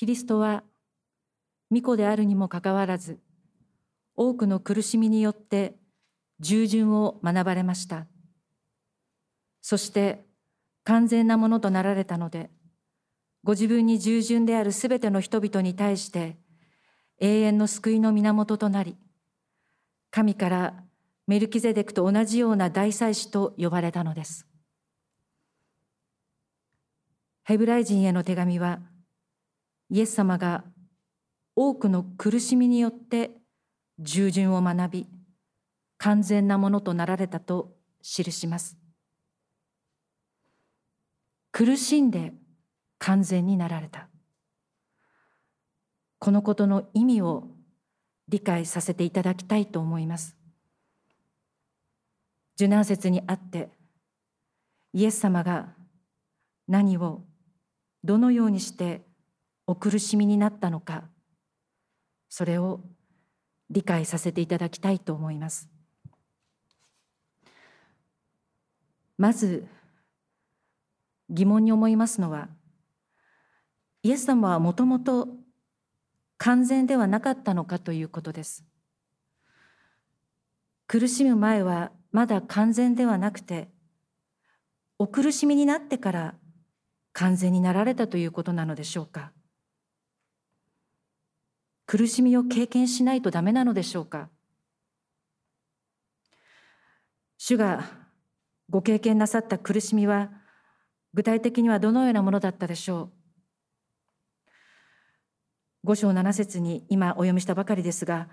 キリストは御子であるにもかかわらず多くの苦しみによって従順を学ばれました。そして完全なものとなられたのでご自分に従順であるすべての人々に対して永遠の救いの源となり神からメルキゼデクと同じような大祭司と呼ばれたのです。ヘブライ人への手紙はイエス様が多くの苦しみによって従順を学び完全なものとなられたと記します。苦しんで完全になられた。このことの意味を理解させていただきたいと思います。受難節にあってイエス様が何をどのようにしてお苦しみになったのかそれを理解させていただきたいと思います。まず疑問に思いますのはイエス様はもともと完全ではなかったのかということです。苦しむ前はまだ完全ではなくてお苦しみになってから完全になられたということなのでしょうか。苦しみを経験しないとダメなのでしょうか？主がご経験なさった苦しみは具体的にはどのようなものだったでしょう？五章七節に今お読みしたばかりですが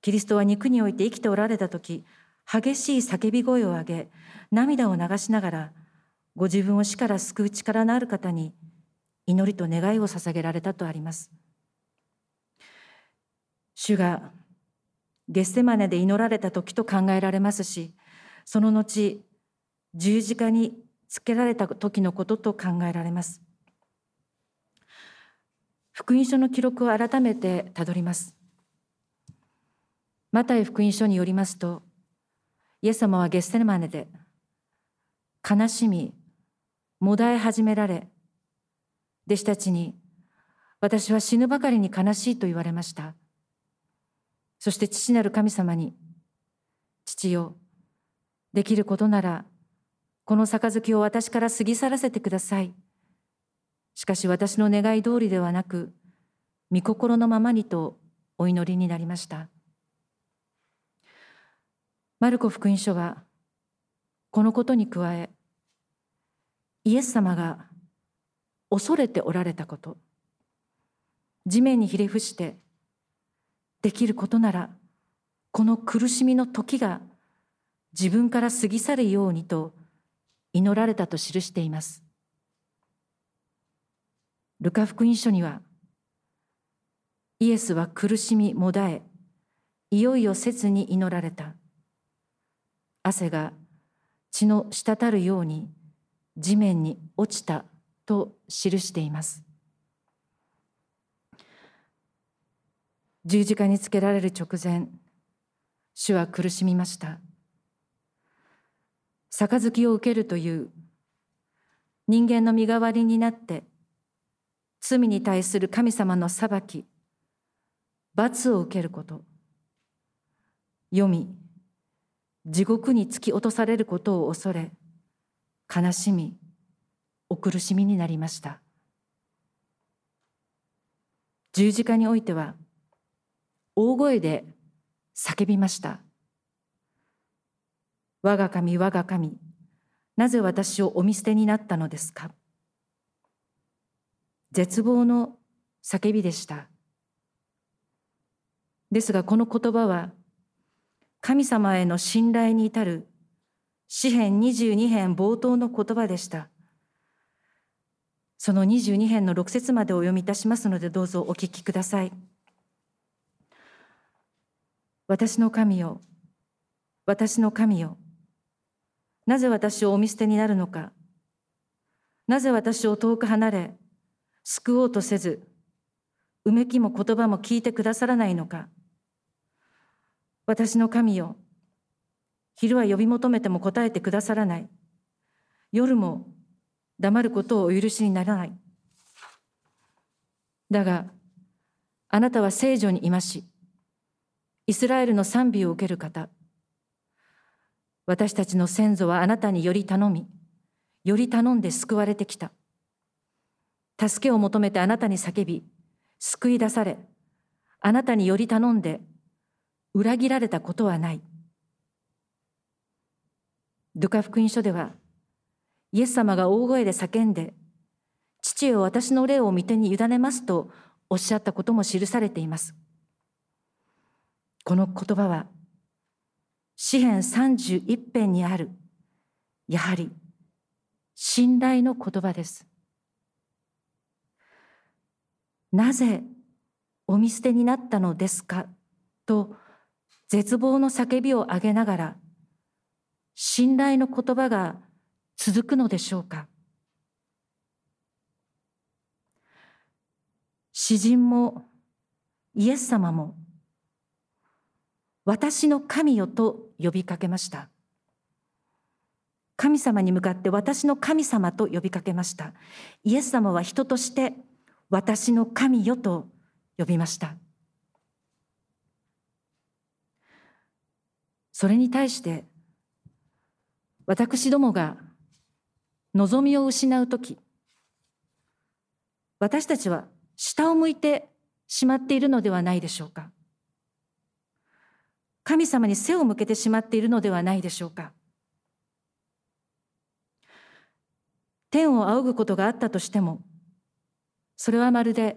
キリストは肉において生きておられた時激しい叫び声を上げ涙を流しながらご自分を死から救う力のある方に祈りと願いを捧げられたとあります。主がゲッセマネで祈られた時と考えられますしその後十字架につけられた時のことと考えられます。福音書の記録を改めてたどります。マタイ福音書によりますとイエス様はゲッセマネで悲しみもだえ始められ弟子たちに私は死ぬばかりに悲しいと言われました。そして父なる神様に、父よ、できることなら、この杯を私から過ぎ去らせてください。しかし私の願い通りではなく、御心のままにとお祈りになりました。マルコ福音書は、このことに加え、イエス様が恐れておられたこと、地面にひれ伏してできることならこの苦しみの時が自分から過ぎ去るようにと祈られたと記しています。ルカ福音書にはイエスは苦しみもだえいよいよ切に祈られた汗が血の滴るように地面に落ちたと記しています十字架につけられる直前主は苦しみました。杯を受けるという人間の身代わりになって罪に対する神様の裁き罰を受けること。読み地獄に突き落とされることを恐れ悲しみお苦しみになりました。十字架においては大声で叫びました。我が神、我が神、なぜ私をお見捨てになったのですか？絶望の叫びでした。ですがこの言葉は神様への信頼に至る詩編22編冒頭の言葉でした。その22編の6節までお読みいたしますのでどうぞお聞きください。私の神よ、私の神よ、なぜ私をお見捨てになるのか、なぜ私を遠く離れ、救おうとせず、うめきも言葉も聞いてくださらないのか。私の神よ、昼は呼び求めても答えてくださらない。夜も黙ることをお許しにならない。だが、あなたは聖女にいまし、イスラエルの賛美を受ける方、私たちの先祖はあなたにより頼み、より頼んで救われてきた。助けを求めてあなたに叫び、救い出され、あなたにより頼んで、裏切られたことはない。ルカ福音書では、イエス様が大声で叫んで、父よ私の霊を御手に委ねますとおっしゃったことも記されています。この言葉は、詩編31編にある、やはり信頼の言葉です。なぜお見捨てになったのですか？と絶望の叫びを上げながら信頼の言葉が続くのでしょうか？詩人もイエス様も私の神よと呼びかけました。神様に向かって私の神様と呼びかけました。イエス様は人として私の神よと呼びました。それに対して私どもが望みを失う時私たちは下を向いてしまっているのではないでしょうか。神様に背を向けてしまっているのではないでしょうか。天を仰ぐことがあったとしてもそれはまるで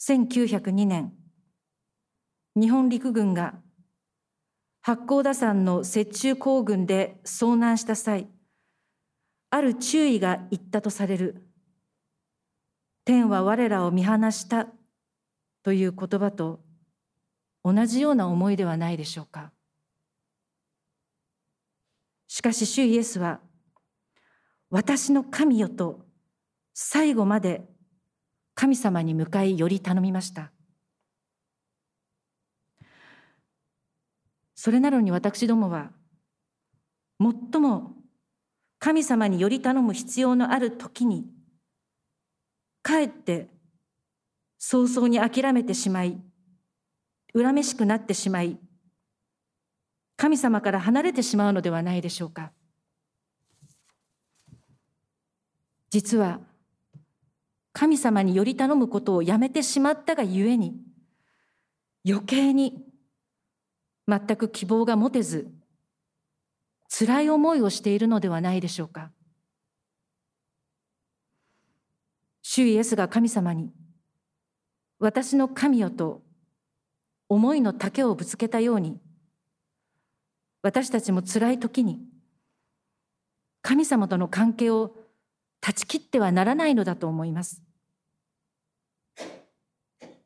1902年日本陸軍が八甲田山の雪中行軍で遭難した際ある注意が言ったとされる天は我らを見放したという言葉と同じような思いではないでしょうか。しかし主イエスは私の神よと最後まで神様に向かいより頼みました。それなのに私どもは最も神様により頼む必要のある時にかえって早々に諦めてしまい恨めしくなってしまい神様から離れてしまうのではないでしょうか。実は神様により頼むことをやめてしまったがゆえに余計に全く希望が持てず辛い思いをしているのではないでしょうか。主イエスが神様に私の神よと思いの丈をぶつけたように私たちも辛い時に神様との関係を断ち切ってはならないのだと思います。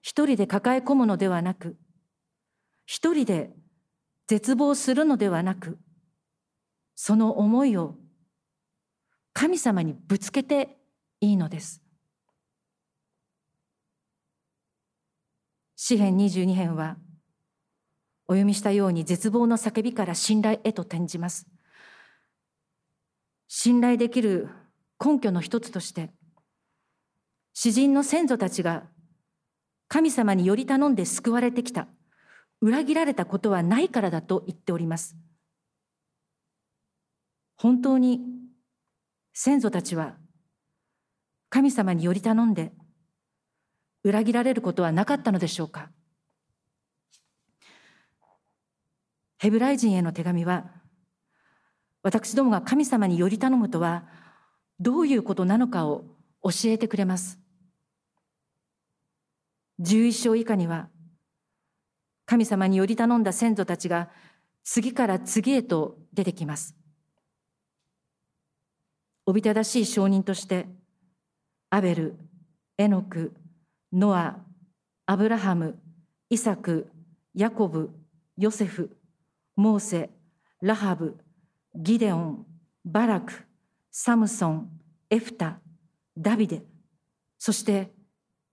一人で抱え込むのではなく、一人で絶望するのではなく、その思いを神様にぶつけていいのです。詩編22編は、お読みしたように絶望の叫びから信頼へと転じます。信頼できる根拠の一つとして詩人の先祖たちが神様により頼んで救われてきた裏切られたことはないからだと言っております本当に先祖たちは神様により頼んで裏切られることはなかったのでしょうか？ヘブライ人への手紙は私どもが神様により頼むとはどういうことなのかを教えてくれます。11章以下には神様により頼んだ先祖たちが次から次へと出てきます。おびただしい証人としてアベル、エノク、ノア、アブラハム、イサク、ヤコブ、ヨセフ、モーセ、ラハブ、ギデオン、バラク、サムソン、エフタ、ダビデ、そして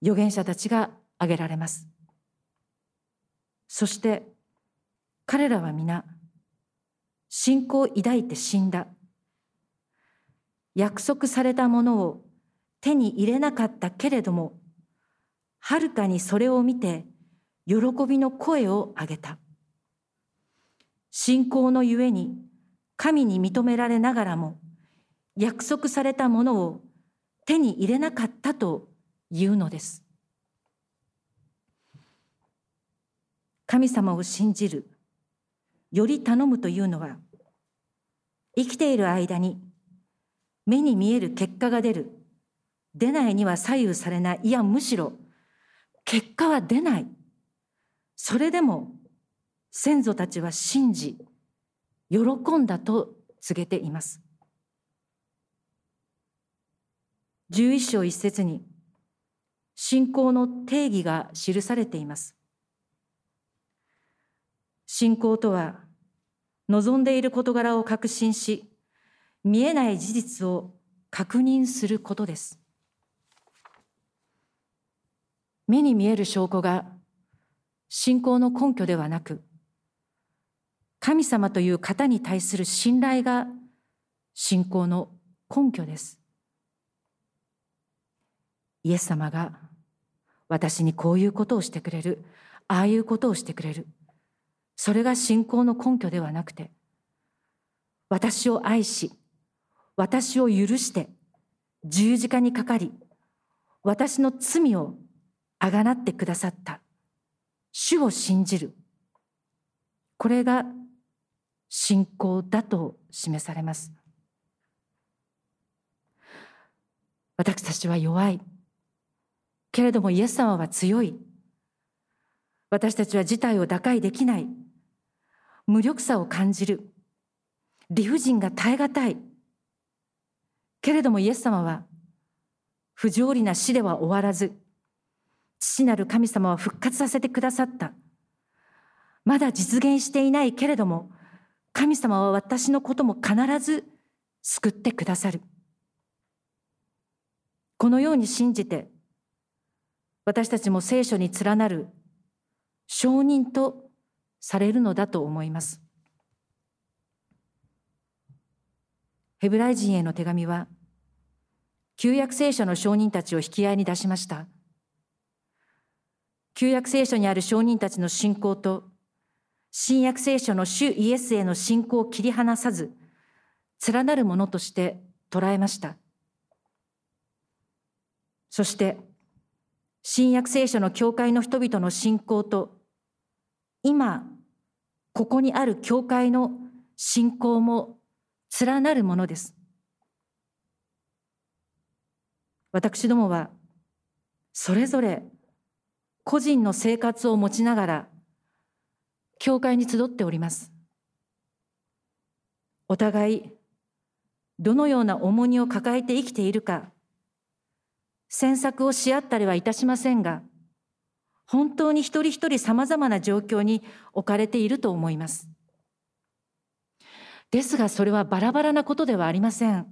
預言者たちが挙げられます。そして彼らは皆、信仰を抱いて死んだ。約束されたものを手に入れなかったけれども、はるかにそれを見て喜びの声を上げた。信仰のゆえに神に認められながらも約束されたものを手に入れなかったというのです。神様を信じる、より頼むというのは、生きている間に目に見える結果が出る、出ないには左右されない、いやむしろ結果は出ない。それでも先祖たちは信じ、喜んだと告げています。十一章一節に信仰の定義が記されています。信仰とは望んでいる事柄を確信し、見えない事実を確認することです。目に見える証拠が信仰の根拠ではなく、神様という方に対する信頼が信仰の根拠です。イエス様が私にこういうことをしてくれる、ああいうことをしてくれる。それが信仰の根拠ではなくて、私を愛し、私を許して、十字架にかかり、私の罪をあがなってくださった。主を信じる。これが信仰だと示されます。私たちは弱い。けれどもイエス様は強い。私たちは事態を打開できない。無力さを感じる。理不尽が耐え難い。けれどもイエス様は不条理な死では終わらず、父なる神様は復活させてくださった。まだ実現していないけれども、神様は私のことも必ず救ってくださる。このように信じて、私たちも聖書に連なる証人とされるのだと思います。ヘブライ人への手紙は、旧約聖書の証人たちを引き合いに出しました。旧約聖書にある証人たちの信仰と、新約聖書の主イエスへの信仰を切り離さず、連なるものとして捉えました。そして、新約聖書の教会の人々の信仰と、今、ここにある教会の信仰も連なるものです。私どもは、それぞれ個人の生活を持ちながら、教会に集っております。お互い、どのような重荷を抱えて生きているか、詮索をし合ったりはいたしませんが、本当に一人一人様々な状況に置かれていると思います。ですがそれはバラバラなことではありません。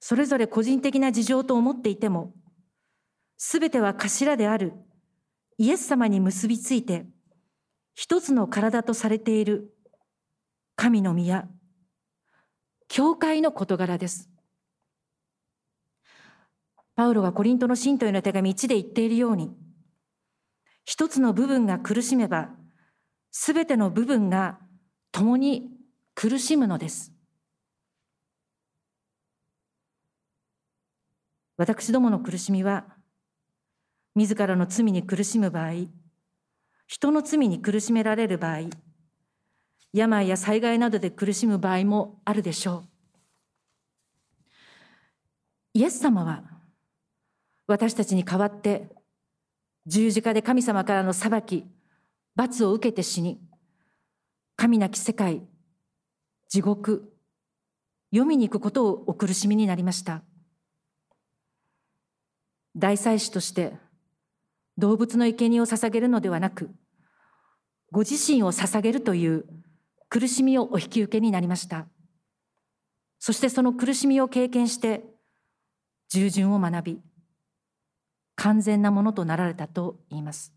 それぞれ個人的な事情と思っていても、すべては頭であるイエス様に結びついて、一つの体とされている神の宮、教会の事柄です。パウロがコリントの信徒への手紙1で言っているように、一つの部分が苦しめば、すべての部分が共に苦しむのです。私どもの苦しみは、自らの罪に苦しむ場合、人の罪に苦しめられる場合、病や災害などで苦しむ場合もあるでしょう。イエス様は私たちに代わって十字架で神様からの裁き、罰を受けて死に、神なき世界、地獄、読みに行くことをお苦しみになりました。大祭司として動物の生贄を捧げるのではなく、ご自身を捧げるという苦しみをお引き受けになりました。そしてその苦しみを経験して、従順を学び、完全なものとなられたと言います。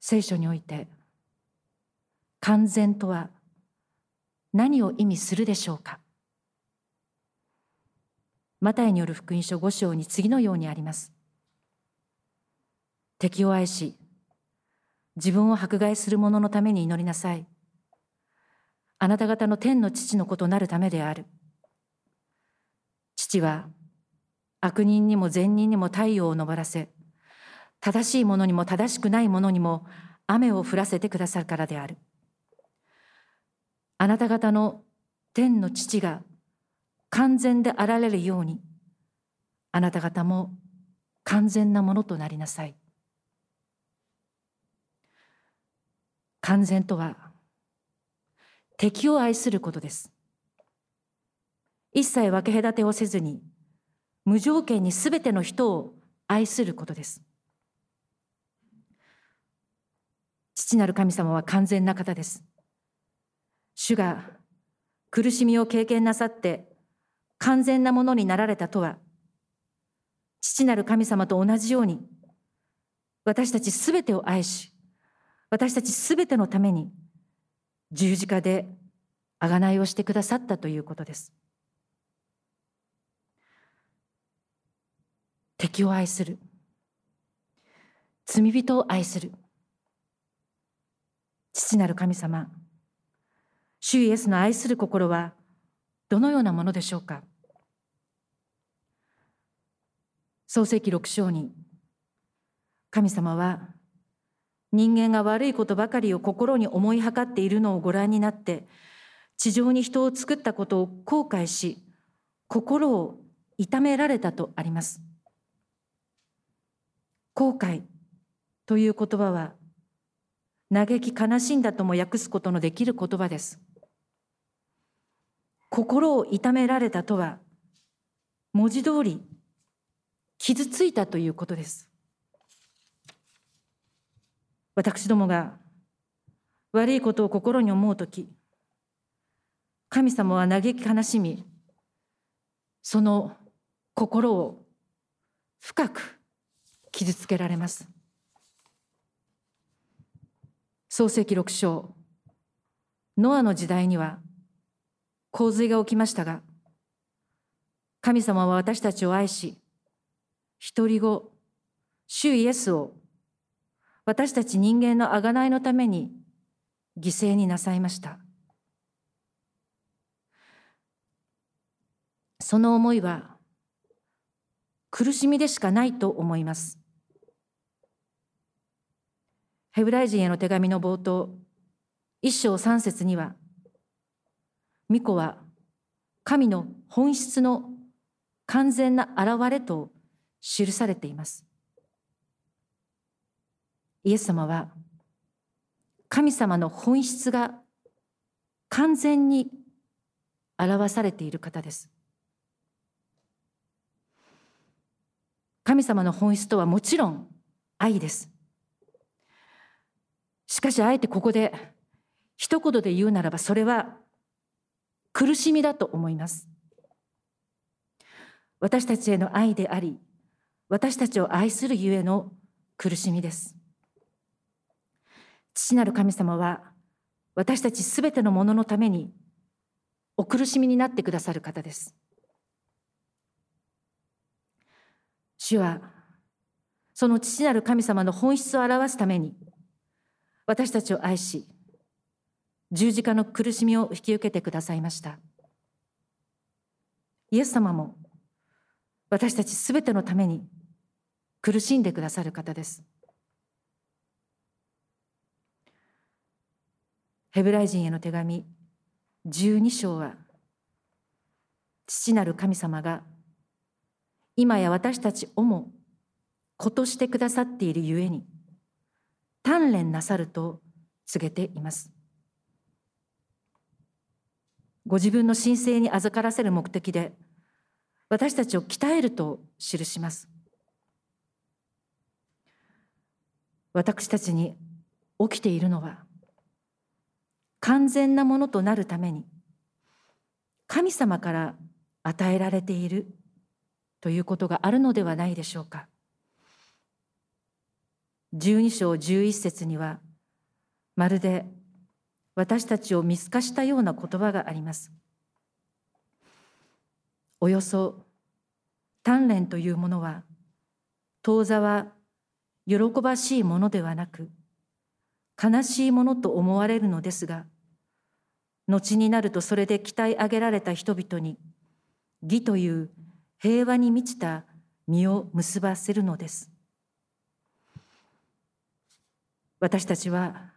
聖書において、完全とは何を意味するでしょうか？マタイによる福音書5章に次のようにあります。敵を愛し、自分を迫害する者のために祈りなさい。あなた方の天の父の子となるためである。父は悪人にも善人にも太陽を昇らせ、正しいものにも正しくないものにも雨を降らせてくださるからである。あなた方の天の父が完全であられるように、あなた方も完全なものとなりなさい。完全とは敵を愛することです。一切分け隔てをせずに無条件にすべての人を愛することです。父なる神様は完全な方です。主が苦しみを経験なさって完全なものになられたとは、父なる神様と同じように、私たちすべてを愛し、私たちすべてのために十字架で贖いをしてくださったということです。敵を愛する。罪人を愛する。父なる神様、主イエスの愛する心はどのようなものでしょうか？創世記6章に神様は人間が悪いことばかりを心に思いはかっているのをご覧になって地上に人を作ったことを後悔し心を痛められたとあります。後悔という言葉は嘆き悲しんだとも訳すことのできる言葉です。心を痛められたとは文字通り傷ついたということです。私どもが悪いことを心に思うとき神様は嘆き悲しみその心を深く傷つけられます。創世記6章ノアの時代には洪水が起きましたが、神様は私たちを愛し、一人子、主イエスを。私たち人間の贖いのために。犠牲になさいました。その思いは。苦しみでしかないと思います。ヘブライ人への手紙の冒頭、一章三節には、巫女は神の本質の完全な現れと記されています。イエス様は神様の本質が完全に表されている方です。神様の本質とはもちろん愛です。しかしあえてここで一言で言うならばそれは苦しみだと思います。私たちへの愛であり、私たちを愛するゆえの苦しみです。父なる神様は私たちすべてのもののためにお苦しみになってくださる方です。主はその父なる神様の本質を表すために私たちを愛し十字架の苦しみを引き受けてくださいましたイエス様も私たちすべてのために苦しんでくださる方です。ヘブライ人への手紙12章は父なる神様が今や私たちをも子としてくださっているゆえに鍛錬なさると告げています。ご自分の神聖に預からせる目的で私たちを鍛えると記します私たちに起きているのは完全なものとなるために神様から与えられているということがあるのではないでしょうか12章11節にはまるで私たちを見透かしたような言葉があります。およそ鍛錬というものは当座は喜ばしいものではなく悲しいものと思われるのですが後になるとそれで鍛え上げられた人々に義という平和に満ちた実を結ばせるのです。私たちは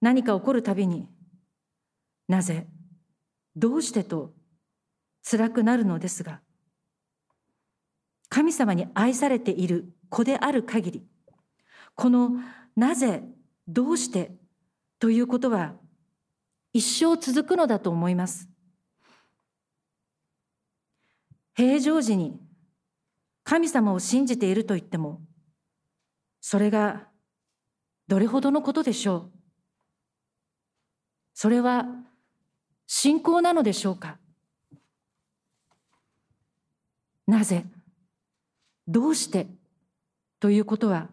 何か起こるたびになぜどうしてと辛くなるのですが神様に愛されている子である限りこのなぜどうしてということは一生続くのだと思います。平常時に神様を信じていると言ってもそれがどれほどのことでしょう。それは信仰なのでしょうか。なぜ？どうして？ということは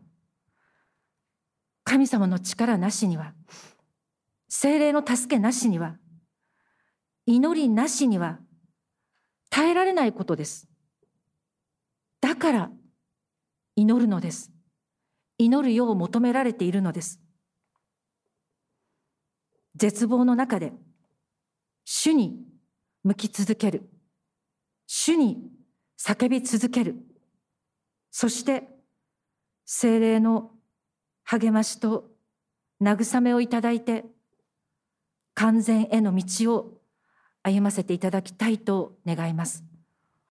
神様の力なしには精霊の助けなしには祈りなしには耐えられないことです。だから祈るのです。祈るよう求められているのです。絶望の中で主に向き続ける。主に叫び続けるそして精霊の励ましと慰めをいただいて完全への道を歩ませていただきたいと願います。